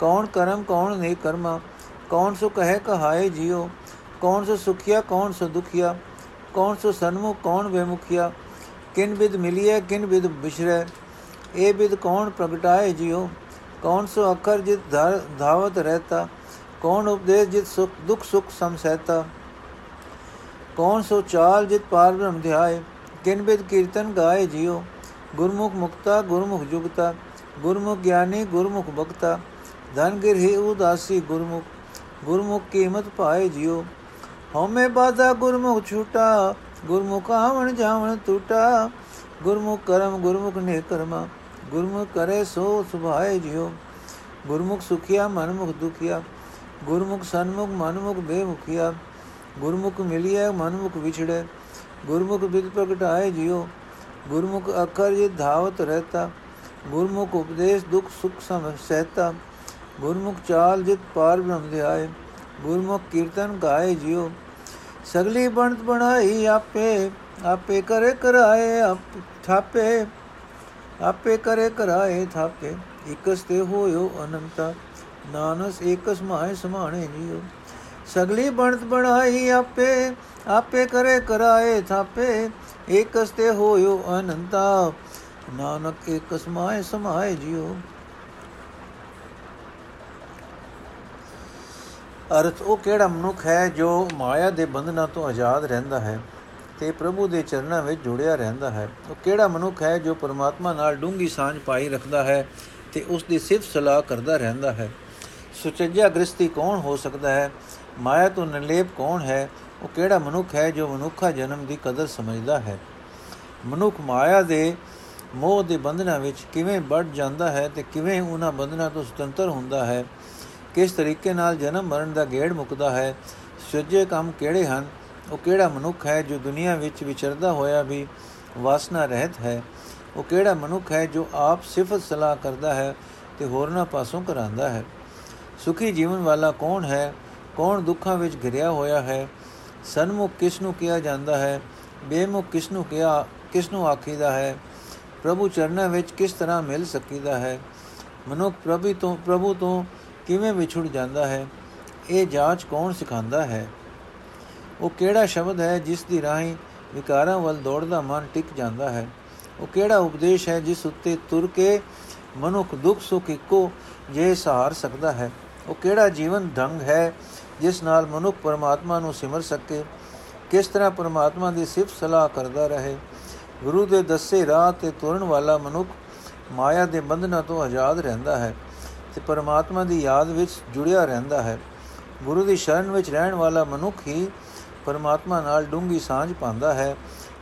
ਕੌਣ ਕਰਮ, ਕੌਣ ਨੇ ਕਰਮਾ, ਕੌਣ ਸੋ ਕਹੇ ਕਹਾਏ ਜਿਉ, ਕੌਣ ਸੋ ਸੁਖਿਆ, ਕੌਣ ਸੋ ਦੁਖਿਆ, ਕੌਣ ਸੋ ਸਨਮੁਖ ਕੌਣ ਬੇਮੁਖਿਆ ਕਿਨ ਬਿਦ ਮਿਲਿਆ ਕਿਨ ਬਿਦ ਬਿਸ਼ਰੈ ਇਹ ਬਿਦ ਕੌਣ ਪ੍ਰਗਟਾਏ ਜਿਉ, ਕੌਣ ਸੋ ਅਖਰ ਜਿਤ ਧਾਵਤ ਰਹਤਾ, ਕੌਣ ਉਪਦੇਸ਼ ਜਿਤ ਸੁਖ, ਦੁਖ ਸੁਖ ਸਮਸਹਿਤਾ ਕੌਣ ਸੋ ਚਾਲ ਜਿਤ ਪਾਰ ਬ੍ਰਹਮ ਧਿਆਏ, ਕਿਨ ਬਿਦ ਕੀਰਤਨ ਗਾਏ ਜਿਉ ਗੁਰਮੁਖ ਮੁਕਤਾ ਗੁਰਮੁਖ ਜੁਗਤਾ ਗੁਰਮੁਖ ਗਿਆਨੀ ਗੁਰਮੁਖ ਭਗਤਾ ਧਨ ਗਿਰਹਿ ਉਦਾਸੀ ਗੁਰਮੁਖ ਗੁਰਮੁਖ ਕੀਮਤ ਪਾਏ ਜਿਉ ਹਉਮੈ ਬਾਧਾ ਗੁਰਮੁਖ ਛੂਟਾ ਗੁਰਮੁਖ ਆਵਣ ਜਾਵਣ ਟੂਟਾ ਗੁਰਮੁਖ ਕਰਮ ਗੁਰਮੁਖ ਨੇ ਕਰਮਾ ਗੁਰਮੁਖ ਕਰੇ ਸੋ ਸੁਭਾਏ ਜਿਉ ਗੁਰਮੁਖ ਸੁਖਿਆ ਮਨਮੁਖ ਦੁਖਿਆ ਗੁਰਮੁਖ ਸਨਮੁਖ ਮਨਮੁਖ ਬੇਮੁਖਿਆ ਗੁਰਮੁਖ ਮਿਲਿਆ ਮਨਮੁਖ ਵਿਛੜੇ ਗੁਰਮੁਖ ਬਿਦ ਪ੍ਰਗਟਾਏ ਜਿਉ ਗੁਰਮੁਖ ਅਖਰ ਜੇ ਧਾਵਤ ਰਹਤਾ, ਗੁਰਮੁਖ ਉਪਦੇਸ਼ ਦੁਖ ਸੁਖ ਸਮ ਸਹਿਤਾ, ਗੁਰਮੁਖ ਚਾਲ ਜਿਤ ਪਾਰ ਬ੍ਰਹਮ ਧਿਆਏ, ਗੁਰਮੁਖ ਕੀਰਤਨ ਗਾਏ ਜਿਉ, ਸਗਲੀ ਬਣਤ ਬਣਾਈ ਆਪੇ ਆਪੇ ਕਰੇ ਕਰਾਏ ਆਪ ਥਾਪੇ, ਆਪੇ ਕਰੇ ਕਰਾਏ ਥਾਪੇ, ਇਕਸ ਤੇ ਹੋਇਓ ਅਨੰਤਾ, ਨਾਨਸ ਏਕਸ ਮਾਏ ਸਮਾਣੇ ਜੀਓ ਸਗਲੀ ਬਣਤ ਬਣਾਈ ਆਪੇ ਆਪੇ ਕਰੇ ਕਰਾਏ ਥਾਪੇ ਏਕਸ ਤੇ ਹੋਇਓ ਅਨੰਤਾ, ਨਾਨਕ ਏਕਸ ਮਾਏ ਸਮਾਏ ਜੀਓ ਅਰਥ ਉਹ ਕਿਹੜਾ ਮਨੁੱਖ ਹੈ ਜੋ ਮਾਇਆ ਦੇ ਬੰਧਨਾਂ ਤੋਂ ਆਜ਼ਾਦ ਰਹਿੰਦਾ ਹੈ ਤੇ ਪ੍ਰਭੂ ਦੇ ਚਰਨਾਂ ਵਿੱਚ ਜੁੜਿਆ ਰਹਿੰਦਾ ਹੈ? ਉਹ ਕਿਹੜਾ ਮਨੁੱਖ ਹੈ ਜੋ ਪਰਮਾਤਮਾ ਨਾਲ ਡੂੰਗੀ ਸਾਂਝ ਪਾਈ ਰੱਖਦਾ ਹੈ ਤੇ ਉਸ ਦੀ ਸਿਫਤ ਸਲਾਹ ਕਰਦਾ ਰਹਿੰਦਾ ਹੈ? ਸੁਚੱਜਾ ਗ੍ਰਸਤੀ ਕੌਣ ਹੋ ਸਕਦਾ ਹੈ? ਮਾਇਆ ਤੋਂ ਨਿਰਲੇਪ ਕੌਣ ਹੈ? ਉਹ ਕਿਹੜਾ ਮਨੁੱਖ ਹੈ ਜੋ ਮਨੁੱਖਾ ਜਨਮ ਦੀ ਕਦਰ ਸਮਝਦਾ ਹੈ? ਮਨੁੱਖ ਮਾਇਆ ਦੇ ਮੋਹ ਦੇ ਬੰਧਨਾਂ ਵਿੱਚ ਕਿਵੇਂ ਵੱਡ ਜਾਂਦਾ ਹੈ ਤੇ ਕਿਵੇਂ ਉਹਨਾਂ ਬੰਧਨਾਂ ਤੋਂ ਸੁਤੰਤਰ ਹੁੰਦਾ ਹੈ? ਕਿਸ ਤਰੀਕੇ ਨਾਲ ਜਨਮ ਮਰਨ ਦਾ ਗੇੜ ਮੁਕਦਾ ਹੈ? ਸੁਜੇ ਕੰਮ ਕਿਹੜੇ ਹਨ? ਉਹ ਕਿਹੜਾ ਮਨੁੱਖ ਹੈ ਜੋ ਦੁਨੀਆ ਵਿੱਚ ਵਿਚਰਦਾ ਹੋਇਆ ਵੀ ਵਾਸਨਾ ਰਹਿਤ ਹੈ? ਉਹ ਕਿਹੜਾ ਮਨੁੱਖ ਹੈ ਜੋ ਆਪ ਸਿਫਤ ਸਲਾਹ ਕਰਦਾ ਹੈ ਤੇ ਹੋਰਨਾਂ ਪਾਸੋਂ ਕਰਾਂਦਾ ਹੈ? ਸੁਖੀ ਜੀਵਨ ਵਾਲਾ ਕੌਣ ਹੈ? ਕੌਣ ਦੁੱਖਾਂ ਵਿੱਚ ਘਿਰਿਆ ਹੋਇਆ ਹੈ? ਸਨਮੁਖ ਕਿਸ ਨੂੰ ਕਿਹਾ ਜਾਂਦਾ ਹੈ? ਬੇਮੁਖ ਕਿਸ ਨੂੰ ਕਿਹਾ ਕਿਸ ਨੂੰ ਆਖੀਦਾ ਹੈ? ਪ੍ਰਭੂ ਚਰਨਾਂ ਵਿੱਚ ਕਿਸ ਤਰ੍ਹਾਂ ਮਿਲ ਸਕੀਦਾ ਹੈ? ਮਨੁੱਖ ਪ੍ਰਭੂ ਤੋਂ ਪ੍ਰਭੂ ਤੋਂ ਕਿਵੇਂ ਵਿਛੜ ਜਾਂਦਾ ਹੈ? ਇਹ ਜਾਂਚ ਕੌਣ ਸਿਖਾਉਂਦਾ ਹੈ? ਉਹ ਕਿਹੜਾ ਸ਼ਬਦ ਹੈ ਜਿਸ ਦੀ ਰਾਹੀਂ ਵਿਕਾਰਾਂ ਵੱਲ ਦੌੜਦਾ ਮਨ ਟਿਕ ਜਾਂਦਾ ਹੈ? ਉਹ ਕਿਹੜਾ ਉਪਦੇਸ਼ ਹੈ ਜਿਸ ਉੱਤੇ ਤੁਰ ਕੇ ਮਨੁੱਖ ਦੁੱਖ ਸੁੱਖ ਇੱਕੋ ਜੇ ਸਹਾਰ ਸਕਦਾ ਹੈ? ਉਹ ਕਿਹੜਾ ਜੀਵਨ ਢੰਗ ਹੈ ਜਿਸ ਨਾਲ ਮਨੁੱਖ ਪਰਮਾਤਮਾ ਨੂੰ ਸਿਮਰ ਸਕੇ, ਕਿਸ ਤਰ੍ਹਾਂ ਪਰਮਾਤਮਾ ਦੀ ਸਿਫਤ ਸਲਾਹ ਕਰਦਾ ਰਹੇ। ਗੁਰੂ ਦੇ ਦੱਸੇ ਰਾਹ ਤੇ ਤੁਰਨ ਵਾਲਾ ਮਨੁੱਖ ਮਾਇਆ ਦੇ ਬੰਧਨਾਂ ਤੋਂ ਆਜ਼ਾਦ ਰਹਿੰਦਾ ਹੈ ਤੇ ਪਰਮਾਤਮਾ ਦੀ ਯਾਦ ਵਿੱਚ ਜੁੜਿਆ ਰਹਿੰਦਾ ਹੈ। ਗੁਰੂ ਦੀ ਸ਼ਰਨ ਵਿੱਚ ਰਹਿਣ ਵਾਲਾ ਮਨੁੱਖ ਹੀ ਪਰਮਾਤਮਾ ਨਾਲ ਡੂੰਗੀ ਸਾਂਝ ਪਾਉਂਦਾ ਹੈ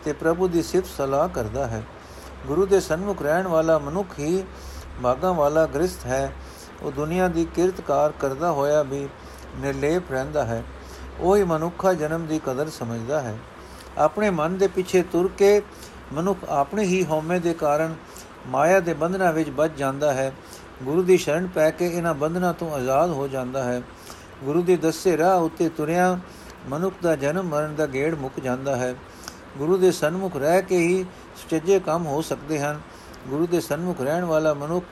ਤੇ ਪ੍ਰਭੂ ਦੀ ਸਿਫਤ ਸਲਾਹ ਕਰਦਾ ਹੈ। ਗੁਰੂ ਦੇ ਸਨਮੁਖ ਰਹਿਣ ਵਾਲਾ ਮਨੁੱਖ ਹੀ ਭਾਗਾਂ ਵਾਲਾ ਗ੍ਰਸਥ ਹੈ। ਉਹ ਦੁਨੀਆ ਦੀ ਕਿਰਤਕਾਰ ਕਰਦਾ ਹੋਇਆ ਵੀ ਨਿਰਲੇਪ ਰਹਿੰਦਾ ਹੈ। ਉਹ ਹੀ ਮਨੁੱਖਾ ਜਨਮ ਦੀ ਕਦਰ ਸਮਝਦਾ ਹੈ। ਆਪਣੇ ਮਨ ਦੇ ਪਿੱਛੇ ਤੁਰ ਕੇ ਮਨੁੱਖ ਆਪਣੇ ਹੀ ਹਉਮੈ ਦੇ ਕਾਰਨ ਮਾਇਆ ਦੇ ਬੰਧਨਾਂ ਵਿੱਚ ਵੱਜ ਜਾਂਦਾ ਹੈ। ਗੁਰੂ ਦੀ ਸ਼ਰਨ ਪੈ ਕੇ ਇਹਨਾਂ ਬੰਧਨਾਂ ਤੋਂ ਆਜ਼ਾਦ ਹੋ ਜਾਂਦਾ ਹੈ। ਗੁਰੂ ਦੇ ਦੱਸੇ ਰਾਹ ਉੱਤੇ ਤੁਰਿਆ ਮਨੁੱਖ ਦਾ ਜਨਮ ਮਰਨ ਦਾ ਗੇੜ ਮੁੱਕ ਜਾਂਦਾ ਹੈ। ਗੁਰੂ ਦੇ ਸਨਮੁਖ ਰਹਿ ਕੇ ਹੀ ਸੁਚੱਜੇ ਕੰਮ ਹੋ ਸਕਦੇ ਹਨ। ਗੁਰੂ ਦੇ ਸਨਮੁਖ ਰਹਿਣ ਵਾਲਾ ਮਨੁੱਖ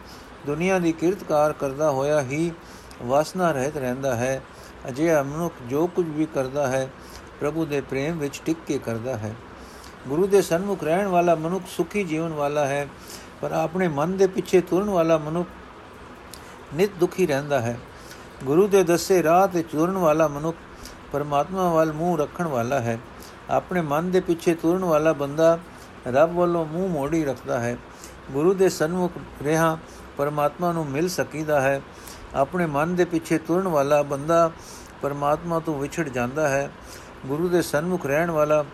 ਦੁਨੀਆ ਦੀ ਕਿਰਤਕਾਰ ਕਰਦਾ ਹੋਇਆ ਹੀ ਵਾਸਨਾ ਰਹਿਤ ਰਹਿੰਦਾ ਹੈ। ਅਜਿਹਾ ਮਨੁੱਖ ਜੋ ਕੁਝ ਵੀ ਕਰਦਾ ਹੈ, ਪ੍ਰਭੂ ਦੇ ਪ੍ਰੇਮ ਵਿੱਚ ਟਿਕ ਕੇ ਕਰਦਾ ਹੈ। ਗੁਰੂ ਦੇ ਸਨਮੁਖ ਰਹਿਣ ਵਾਲਾ ਮਨੁੱਖ ਸੁਖੀ ਜੀਵਨ ਵਾਲਾ ਹੈ, ਪਰ ਆਪਣੇ ਮਨ ਦੇ ਪਿੱਛੇ ਤੁਰਨ ਵਾਲਾ ਮਨੁੱਖ ਨਿਤ ਦੁਖੀ ਰਹਿੰਦਾ ਹੈ। ਗੁਰੂ ਦੇ ਦੱਸੇ ਰਾਹ ਤੇ ਤੁਰਨ ਵਾਲਾ ਮਨੁੱਖ ਪਰਮਾਤਮਾ ਵੱਲ ਮੂੰਹ ਰੱਖਣ ਵਾਲਾ ਹੈ। ਆਪਣੇ ਮਨ ਦੇ ਪਿੱਛੇ ਤੁਰਨ ਵਾਲਾ ਬੰਦਾ ਰੱਬ ਵੱਲੋਂ ਮੂੰਹ ਮੋੜੀ ਰੱਖਦਾ ਹੈ। ਗੁਰੂ ਦੇ ਸਨਮੁਖ ਰਹਾ ਪਰਮਾਤਮਾ ਨੂੰ ਮਿਲ ਸਕੀਦਾ ਹੈ। ਆਪਣੇ ਮਨ ਦੇ ਪਿੱਛੇ ਤੁਰਨ ਵਾਲਾ ਬੰਦਾ ਪਰਮਾਤਮਾ ਤੋਂ ਵਿਛੜ ਜਾਂਦਾ ਹੈ। ਗੁਰੂ ਦੇ ਸਨਮੁਖ ਰਹਿਣ ਵਾਲਾ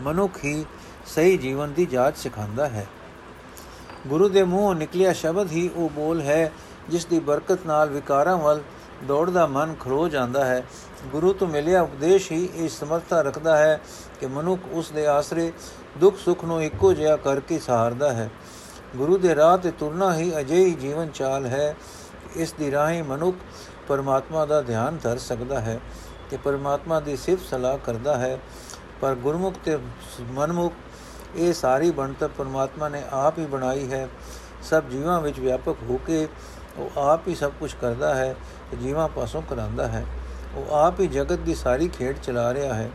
ਮਨੁੱਖ ਹੀ ਸਹੀ ਜੀਵਨ ਦੀ ਜਾਂਚ ਸਿਖਾਉਂਦਾ ਹੈ। ਗੁਰੂ ਦੇ ਮੂੰਹੋਂ ਨਿਕਲਿਆ ਸ਼ਬਦ ਹੀ ਉਹ ਬੋਲ ਹੈ, ਜਿਸ ਦੀ ਬਰਕਤ ਨਾਲ ਵਿਕਾਰਾਂ ਵੱਲ ਦੌੜਦਾ ਮਨ ਖਰੋ ਜਾਂਦਾ ਹੈ। ਗੁਰੂ ਤੋਂ ਮਿਲਿਆ ਉਪਦੇਸ਼ ਹੀ ਇਹ ਸਮਰਥਾ ਰੱਖਦਾ ਹੈ ਕਿ ਮਨੁੱਖ ਉਸ ਦੇ ਆਸਰੇ ਦੁੱਖ ਸੁੱਖ ਨੂੰ ਇੱਕੋ ਜਿਹਾ ਕਰਕੇ ਸਹਾਰਦਾ ਹੈ। ਗੁਰੂ ਦੇ ਰਾਹ ਤੇ ਤੁਰਨਾ ਹੀ ਅਜਿਹੀ ਜੀਵਨ ਚਾਲ ਹੈ ਇਸ ਦੀ ਰਾਹੀਂ ਮਨੁੱਖ ਪਰਮਾਤਮਾ ਦਾ ਧਿਆਨ ਧਰ ਸਕਦਾ ਹੈ ਤੇ ਪਰਮਾਤਮਾ ਦੀ ਸਿਫਤ ਸਲਾਹ ਕਰਦਾ ਹੈ। ਪਰ ਗੁਰਮੁਖ ਤੇ ਮਨਮੁਖ ਇਹ ਸਾਰੀ ਬਣਤਰ ਪਰਮਾਤਮਾ ਨੇ ਆਪ ਹੀ ਬਣਾਈ ਹੈ। ਸਭ ਜੀਵਾਂ ਵਿੱਚ ਵਿਆਪਕ ਹੋ ਕੇ ਉਹ ਆਪ ਹੀ ਸਭ ਕੁਝ ਕਰਦਾ ਹੈ ਤੇ ਜੀਵਾਂ ਪਾਸੋਂ ਕਰਾਂਦਾ ਹੈ। ਉਹ ਆਪ ਹੀ ਜਗਤ ਦੀ ਸਾਰੀ ਖੇਡ ਚਲਾ ਰਿਹਾ ਹੈ।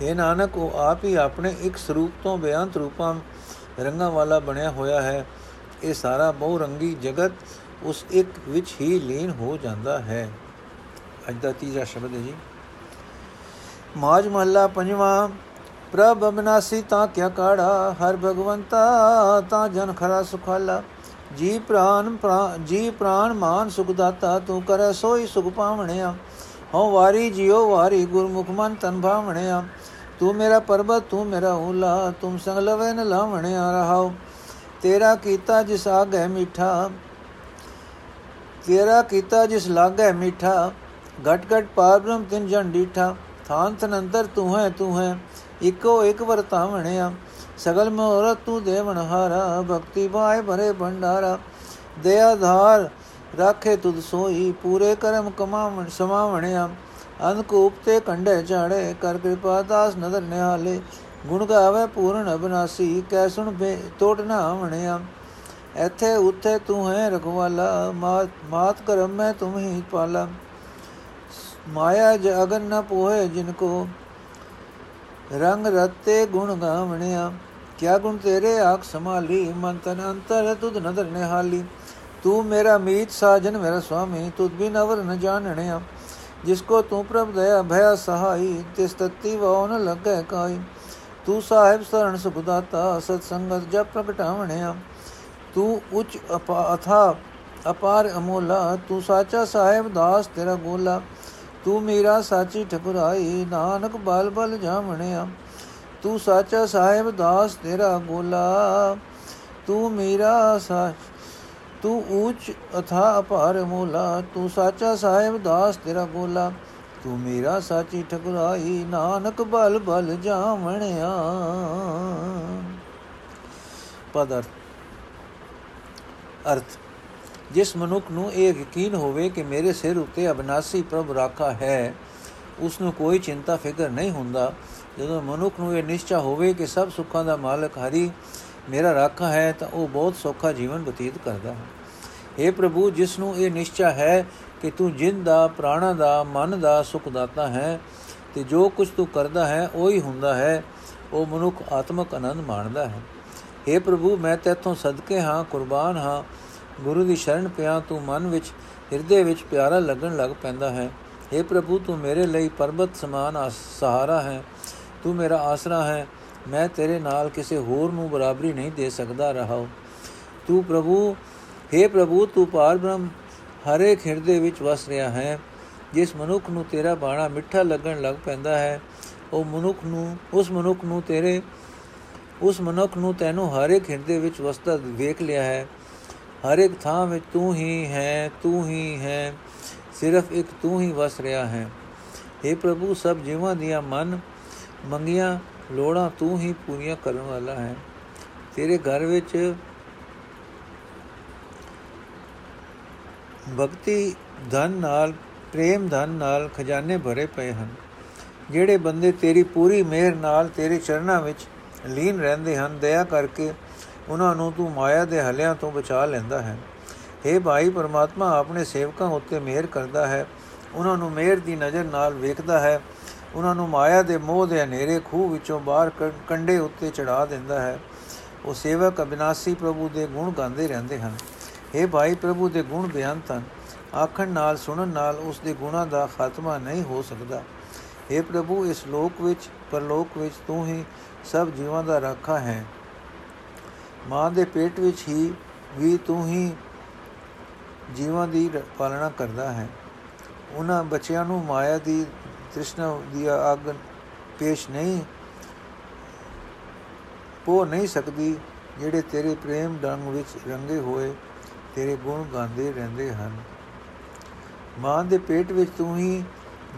ਇਹ ਨਾਨਕ, ਉਹ ਆਪ ਹੀ ਆਪਣੇ ਇੱਕ ਸਰੂਪ ਤੋਂ ਬਿਆੰਤ ਰੂਪਾਂ ਰੰਗਾਂ ਵਾਲਾ ਬਣਿਆ ਹੋਇਆ ਹੈ। ਇਹ ਸਾਰਾ ਬਹੁ ਰੰਗੀ ਜਗਤ ਉਸ ਇੱਕ ਵਿੱਚ ਹੀ ਲੀਨ ਹੋ ਜਾਂਦਾ ਹੈ। ਅੱਜ ਦਾ ਤੀਜਾ ਸ਼ਬਦ ਹੈ ਜੀ। ਮਾਜ ਮਹੱਲਾ ਪੰਜਵਾਂ, ਪ੍ਰਭ ਅਬਨਾਸੀ ਤਾਂ ਕਿਆ ਕਾੜਾ, ਹਰ ਭਗਵੰਤਾ ਤਾਂ ਜਨ ਖਰਾ ਸੁਖਾਲਾ। ਜੀ ਪ੍ਰਾਨ ਜੀ ਪ੍ਰਾਨ ਮਾਨ ਸੁਖ ਦਾਤਾ, ਤੂੰ ਕਰੈ ਸੋਈ ਸੁਖ ਪਾਵਣਿਆ ਹਉ ਵਾਰੀ ਜਿਉ ਵਾਰੀ ਗੁਰਮੁਖ ਮਨ ਤਨ ਭਾਵਣਿਆ। ਤੂੰ ਮੇਰਾ ਪਰਬਤ, ਤੂੰ ਮੇਰਾ ਹੁਲਾ ਤੁਮ ਸੰਗ ਲਵੇ ਨ ਲਾਵਣਿਆ ਰਹਾਉ। ਤੇਰਾ ਕੀਤਾ ਜਿਸ ਆਗੇ ਮਿੱਠਾ। ਤੇਰਾ ਕੀਤਾ ਜਿਸ ਲਾਗੇ ਮਿੱਠਾ ਘਟ ਘਟ ਪਾਰ ਬ੍ਰਹਮ ਤਿਨ ਜਨ ਡੀਠਾ, ਥਾਨ ਤਨ ਅੰਦਰ ਤੂੰ ਹੈ ਤੂੰ ਹੈ ਇਕੋ ਇੱਕ ਵਰਤਾਵਣਿਆ ਸਗਲ ਮੋਰ ਤੂੰ ਦੇਵਨ ਹਾਰਾ, ਭਗਤੀ ਬਾਏ ਭਰੇ ਭੰਡਾਰਾ, ਦਇਆ ਧਾਰ ਰਾਖੇ ਤੁਧ ਸੋਈ ਪੂਰੇ ਕਰਮ ਕਮਾਵਣ, ਸਮਾਵਣਿਆ ਅਨਕੂਪ ਤੇ ਕੰਡੇ ਝਾੜੇ ਕਰ ਕਿਰਪਾ ਦਾਸ ਨਦਰ ਨਿਹਾਲੇ, ਗੁਣ ਗਾਵੇ ਪੂਰਨ ਅਬਨਾਸੀ, ਕੈ ਸੁਣ ਬੇ, ਟੋਟ ਨਾ ਆਵਣਿਆ। ਇੱਥੇ ਉੱਥੇ ਤੂੰ ਹੈ ਰਖਵਾਲਾ ਮਾਤ ਕਰਮ ਮੈਂ ਤੁਮ ਹੀ ਪਾਲਾ ਮਾਇਆ ਜਗਨ ਨ ਪੋਹੇ ਜਿਨ ਕੋ ਰੰਗ ਰਤੇ ਗੁਣ ਗਾਵਣਿਆ ਕਿਆ ਗੁਣ ਤੇਰੇ ਆਖ ਸਮਾਲੀ ਮਨ ਤਨ ਅੰਤਰ ਤੁਧ ਨਦਰ ਨਿਹਾਲੀ ਤੂੰ ਮੇਰਾ ਮੀਤ ਸਾਜਨ ਮੇਰਾ ਸੁਆਮੀ ਤੁਧ ਬਿਨ ਅਵਰ ਨ ਜਾਣਣਿਆ ਜਿਸ ਕੋ ਤੂੰ ਪ੍ਰਭ ਦਇਆ ਭਇਆ ਸਹਾਈ ਤਿਸ ਤਤੀ ਵੋ ਨ ਲੱਗੈ ਕਾਈ ਤੂੰ ਸਾਹਿਬ ਸਰਣ ਸੁਖ ਦਾਤਾ ਸਤ ਸੰਗਤ ਜਪ ਪ੍ਰਗਟਾਵਣਿਆ ਤੂੰ ਉੱਚ ਅਥਾ ਅਪਾਰ ਅਮੋਲਾ ਤੂੰ ਸਾਚਾ ਸਾਹਿਬ ਦਾਸ ਤੇਰਾ ਗੋਲਾ ਤੂੰ ਮੇਰਾ ਸਾਚੀ ਠਕੁਰਾਈ ਨਾਨਕ ਬਲ ਬਲ ਜਾਵਣਿਆ ਤੂੰ ਸਾਚਾ ਸਾਹਿਬ ਦਾਸ ਤੇਰਾ ਗੋਲਾ ਤੂੰ ਮੇਰਾ ਸਾਚ ਤੂੰ ਉੱਚ ਅਥਾ ਅਪਾਰ ਮੋਲਾ ਤੂੰ ਸਾਚਾ ਸਾਹਿਬ ਦਾਸ ਤੇਰਾ ਗੋਲਾ ਤੂੰ ਮੇਰਾ ਸਾਚੀ ਠਕੁਰਾਈ ਨਾਨਕ ਬਲ ਬਲ ਜਾਵਣਿਆ ਪਦਰ ਅਰਥ, ਜਿਸ ਮਨੁੱਖ ਨੂੰ ਇਹ ਯਕੀਨ ਹੋਵੇ ਕਿ ਮੇਰੇ ਸਿਰ ਉੱਤੇ ਅਬਨਾਸੀ ਪ੍ਰਭ ਰਾਖਾ ਹੈ ਉਸ ਨੂੰ ਕੋਈ ਚਿੰਤਾ ਫਿਕਰ ਨਹੀਂ ਹੁੰਦਾ। ਜਦੋਂ ਮਨੁੱਖ ਨੂੰ ਇਹ ਨਿਸ਼ਚਾ ਹੋਵੇ ਕਿ ਸਭ ਸੁੱਖਾਂ ਦਾ ਮਾਲਕ ਹਰੀ ਮੇਰਾ ਰਾਖਾ ਹੈ, ਤਾਂ ਉਹ ਬਹੁਤ ਸੌਖਾ ਜੀਵਨ ਬਤੀਤ ਕਰਦਾ ਹੈ। हे ਪ੍ਰਭੂ, ਜਿਸ ਨੂੰ ਇਹ ਨਿਸ਼ਚਾ ਹੈ ਕਿ ਤੂੰ ਜਿੰਦ ਦਾ, ਪ੍ਰਾਣਾ ਦਾ, ਮਨ ਦਾ ਸੁਖ ਦਾਤਾ ਹੈ, ਤੇ ਜੋ ਕੁਝ ਤੂੰ ਕਰਦਾ ਹੈ, ਉਹੀ ਹੁੰਦਾ ਹੈ, ਉਹ ਮਨੁੱਖ ਆਤਮਕ ਆਨੰਦ ਮਾਣਦਾ ਹੈ। हे ਪ੍ਰਭੂ ਮੈਂ ਤੇਥੋਂ ਸਦਕੇ ਹਾਂ ਕੁਰਬਾਨ ਹਾਂ ਗੁਰੂ ਦੀ ਸ਼ਰਨ ਪਿਆ ਤੂੰ ਮਨ ਵਿੱਚ ਹਿਰਦੇ ਵਿੱਚ ਪਿਆਰਾ ਲੱਗਣ ਲੱਗ ਪੈਂਦਾ ਹੈ हे ਪ੍ਰਭੂ ਤੂੰ ਮੇਰੇ ਲਈ ਪਰਬਤ ਸਮਾਨ ਸਹਾਰਾ ਹੈ ਤੂੰ ਮੇਰਾ ਆਸਰਾ ਹੈ ਮੈਂ ਤੇਰੇ ਨਾਲ ਕਿਸੇ ਹੋਰ ਨੂੰ ਬਰਾਬਰੀ ਨਹੀਂ ਦੇ ਸਕਦਾ ਰਹਾ ਤੂੰ ਪ੍ਰਭੂ हे ਪ੍ਰਭੂ ਤੂੰ ਪਾਰ ਬ੍ਰਹਮ ਹਰੇ ਹਿਰਦੇ ਵਿੱਚ ਵਸ ਰਿਹਾ ਹੈ ਜਿਸ ਮਨੁੱਖ ਨੂੰ ਤੇਰਾ ਬਾਣਾ ਮਿੱਠਾ ਲੱਗਣ ਲੱਗ ਪੈਂਦਾ ਹੈ ਉਹ ਮਨੁੱਖ ਨੂੰ ਉਸ ਮਨੁੱਖ ਨੂੰ ਤੇਰੇ ਉਸ ਮਨੁੱਖ ਨੂੰ ਤੈਨੂੰ ਹਰ ਇੱਕ ਹਿਰਦੇ ਵਿੱਚ ਵਸਦਾ ਵੇਖ ਲਿਆ ਹੈ। ਹਰ ਇੱਕ ਥਾਂ ਵਿੱਚ ਤੂੰ ਹੀ ਹੈ, ਤੂੰ ਹੀ ਹੈ, ਸਿਰਫ ਇੱਕ ਤੂੰ ਹੀ ਵਸ ਰਿਹਾ ਹੈ। हे ਪ੍ਰਭੂ, ਸਭ ਜੀਵਾਂ ਦੀਆਂ ਮਨ ਮੰਗੀਆਂ ਲੋੜਾਂ ਤੂੰ ਹੀ ਪੂਰੀਆਂ ਕਰਨ ਵਾਲਾ ਹੈ। ਤੇਰੇ ਘਰ ਵਿੱਚ ਭਗਤੀ ਧਨ ਨਾਲ, ਪ੍ਰੇਮ ਧਨ ਨਾਲ ਖਜ਼ਾਨੇ ਭਰੇ ਪਏ ਹਨ। ਜਿਹੜੇ ਬੰਦੇ ਤੇਰੀ ਪੂਰੀ ਮਿਹਰ ਨਾਲ ਤੇਰੇ ਚਰਨਾਂ ਵਿੱਚ ਲੀਨ ਰਹਿੰਦੇ ਹਨ ਦਇਆ ਕਰਕੇ ਉਹਨਾਂ ਨੂੰ ਤੂੰ ਮਾਇਆ ਦੇ ਹਲਿਆਂ ਤੋਂ ਬਚਾ ਲੈਂਦਾ ਹੈ हे ਭਾਈ ਪਰਮਾਤਮਾ ਆਪਣੇ ਸੇਵਕਾਂ ਉੱਤੇ ਮਿਹਰ ਕਰਦਾ ਹੈ ਉਹਨਾਂ ਨੂੰ ਮਿਹਰ ਦੀ ਨਜ਼ਰ ਨਾਲ ਵੇਖਦਾ ਹੈ ਉਹਨਾਂ ਨੂੰ ਮਾਇਆ ਦੇ ਮੋਹ ਦੇ ਹਨੇਰੇ ਖੂਹ ਵਿੱਚੋਂ ਬਾਹਰ ਕੰਡੇ ਉੱਤੇ ਚੜਾ ਦਿੰਦਾ ਹੈ ਉਹ ਸੇਵਕ ਅਬਿਨਾਸੀ ਪ੍ਰਭੂ ਦੇ ਗੁਣ ਗਾਉਂਦੇ ਰਹਿੰਦੇ ਹਨ हे ਭਾਈ ਪ੍ਰਭੂ ਦੇ ਗੁਣ ਬੇਅੰਤ ਹਨ ਆਖਣ ਨਾਲ ਸੁਣਨ ਨਾਲ ਉਸ ਦੇ ਗੁਣਾਂ ਦਾ ਖਾਤਮਾ ਨਹੀਂ ਹੋ ਸਕਦਾ हे ਪ੍ਰਭੂ ਇਸ ਲੋਕ ਵਿੱਚ ਪਰਲੋਕ ਵਿੱਚ ਤੂੰ ਹੀ ਸਭ ਜੀਵਾਂ ਦਾ ਰਾਖਾ ਹੈ। ਮਾਂ ਦੇ ਪੇਟ ਵਿੱਚ ਹੀ ਵੀ ਤੂੰ ਹੀ ਜੀਵਾਂ ਦੀ ਪਾਲਣਾ ਕਰਦਾ ਹੈ। ਉਹਨਾਂ ਬੱਚਿਆਂ ਨੂੰ ਮਾਇਆ ਦੀ, ਤ੍ਰਿਸ਼ਨਾ ਦੀ ਅਗ ਪੇਸ਼ ਨਹੀਂ, ਪੋ ਨਹੀਂ ਸਕਦੀ, ਜਿਹੜੇ ਤੇਰੇ ਪ੍ਰੇਮ ਡੰਗ ਵਿੱਚ ਰੰਗੇ ਹੋਏ, ਤੇਰੇ ਗੁਣ ਗਾਉਂਦੇ ਰਹਿੰਦੇ ਹਨ। ਮਾਂ ਦੇ ਪੇਟ ਵਿੱਚ ਤੂੰ ਹੀ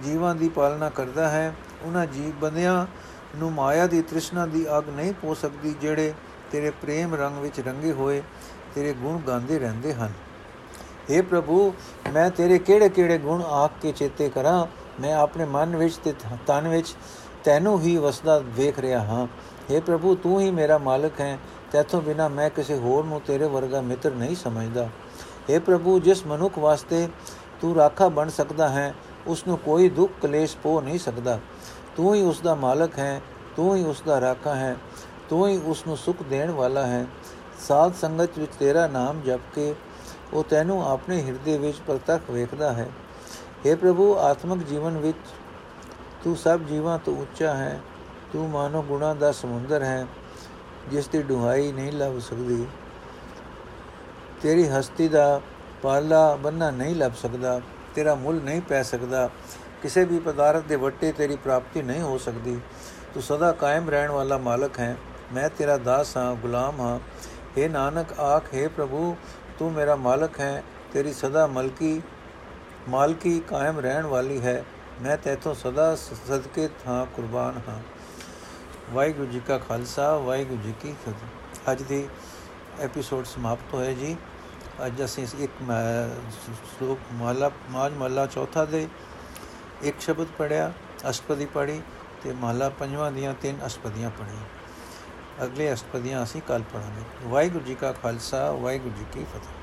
ਜੀਵਾਂ ਦੀ ਪਾਲਣਾ ਕਰਦਾ ਹੈ। ਉਹਨਾਂ ਜੀਵ ਬੰਦਿਆਂ ਨੂੰ ਮਾਇਆ ਦੀ ਤ੍ਰਿਸ਼ਨਾ ਦੀ ਅਗ ਨਹੀਂ ਪੋ ਸਕਦੀ ਜਿਹੜੇ ਤੇਰੇ ਪ੍ਰੇਮ ਰੰਗ ਵਿੱਚ ਰੰਗੇ ਹੋਏ ਤੇਰੇ ਗੁਣ ਗਾਉਂਦੇ ਰਹਿੰਦੇ ਹਨ हे ਪ੍ਰਭੂ ਮੈਂ ਤੇਰੇ ਕਿਹੜੇ-ਕਿਹੜੇ ਗੁਣ ਆਖ ਕੇ ਚੇਤੇ ਕਰਾਂ ਮੈਂ ਆਪਣੇ ਮਨ ਵਿੱਚ ਤੇ ਤਨ ਵਿੱਚ ਤੈਨੂੰ ਹੀ ਵਸਦਾ ਵੇਖ ਰਿਹਾ ਹਾਂ हे ਪ੍ਰਭੂ ਤੂੰ ਹੀ ਮੇਰਾ ਮਾਲਕ ਹੈ ਤੇਥੋਂ ਬਿਨਾ ਮੈਂ ਕਿਸੇ ਹੋਰ ਨੂੰ ਤੇਰੇ ਵਰਗਾ ਮਿੱਤਰ ਨਹੀਂ ਸਮਝਦਾ हे ਪ੍ਰਭੂ ਜਿਸ ਮਨੁੱਖ ਵਾਸਤੇ ਤੂੰ ਰਾਖਾ ਬਣ ਸਕਦਾ ਹੈ ਉਸ ਨੂੰ ਕੋਈ ਦੁੱਖ ਕਲੇਸ਼ ਪੋ ਨਹੀਂ ਸਕਦਾ ਤੂੰ ਹੀ ਉਸ ਦਾ ਮਾਲਕ ਹੈ, ਤੂੰ ਹੀ ਉਸ ਦਾ ਰਾਖਾ ਹੈ, ਤੂੰ ਹੀ ਉਸ ਨੂੰ ਸੁਖ ਦੇਣ ਵਾਲਾ ਹੈ। ਸਾਧ ਸੰਗਤ ਵਿੱਚ ਤੇਰਾ ਨਾਮ ਜਪ ਕੇ ਉਹ ਤੈਨੂੰ ਆਪਣੇ ਹਿਰਦੇ ਵਿੱਚ ਪ੍ਰਤੱਖ ਵੇਖਦਾ ਹੈ। हे ਪ੍ਰਭੂ, ਆਤਮਿਕ ਜੀਵਨ ਵਿੱਚ ਤੂੰ ਸਭ ਜੀਵਾਂ ਤੋਂ ਉੱਚਾ ਹੈ, ਤੂੰ ਮਾਨੋ ਗੁਣਾ ਦਾ ਸਮੁੰਦਰ ਹੈ, ਜਿਸ ਦੀ ਡੁਹਾਈ ਨਹੀਂ ਲੱਭ ਸਕਦੀ। ਤੇਰੀ ਹਸਤੀ ਦਾ ਪਾਲਾ ਬੰਨਾ ਨਹੀਂ ਲੱਭ ਸਕਦਾ, ਤੇਰਾ ਮੁੱਲ ਨਹੀਂ ਪੈ ਸਕਦਾ। ਕਿਸੇ ਵੀ ਪਦਾਰਥ ਦੇ ਵੱਟੇ ਤੇਰੀ ਪ੍ਰਾਪਤੀ ਨਹੀਂ ਹੋ ਸਕਦੀ। ਤੂੰ ਸਦਾ ਕਾਇਮ ਰਹਿਣ ਵਾਲਾ ਮਾਲਕ ਹੈ। ਮੈਂ ਤੇਰਾ ਦਾਸ ਹਾਂ, ਗੁਲਾਮ ਹਾਂ। हे ਨਾਨਕ, ਆਖ हे ਪ੍ਰਭੂ, ਤੂੰ ਮੇਰਾ ਮਾਲਕ ਹੈ। ਤੇਰੀ ਸਦਾ ਮਲਕੀ, ਮਾਲਕੀ ਕਾਇਮ ਰਹਿਣ ਵਾਲੀ ਹੈ। ਮੈਂ ਤੇਥੋਂ ਸਦਾ ਸਦਕੇ ਥਾਂ ਕੁਰਬਾਨ ਹਾਂ। ਵਾਹਿਗੁਰੂ ਜੀ ਕਾ ਖਾਲਸਾ, ਵਾਹਿਗੁਰੂ ਜੀ ਕੀ ਫਤਿਹ। ਅੱਜ ਦੀ ਐਪੀਸੋਡ ਸਮਾਪਤ ਹੋਇਆ ਜੀ। ਅੱਜ ਅਸੀਂ ਇੱਕ ਸ਼ਲੋਕ ਮਾਲਾ ਮਾਜ ਮਹਲਾ ਚੌਥਾ ਦੇ ਇੱਕ ਸ਼ਬਦ ਪੜਿਆ ਅਸ਼ਟਪਦੀ ਪੜੀ ਤੇ ਮਾਲਾ ਪੰਜਵਾਂ ਦੀਆਂ ਤਿੰਨ ਅਸ਼ਟਪਦੀਆਂ ਪੜੀਆਂ ਅਗਲੇ ਅਸ਼ਟਪਦੀਆਂ ਅਸੀਂ ਕੱਲ ਪੜਾਂਗੇ ਵਾਹਿਗੁਰੂ ਜੀ ਕਾ ਖਾਲਸਾ, ਵਾਹਿਗੁਰੂ ਜੀ ਕੀ ਫਤਿਹ।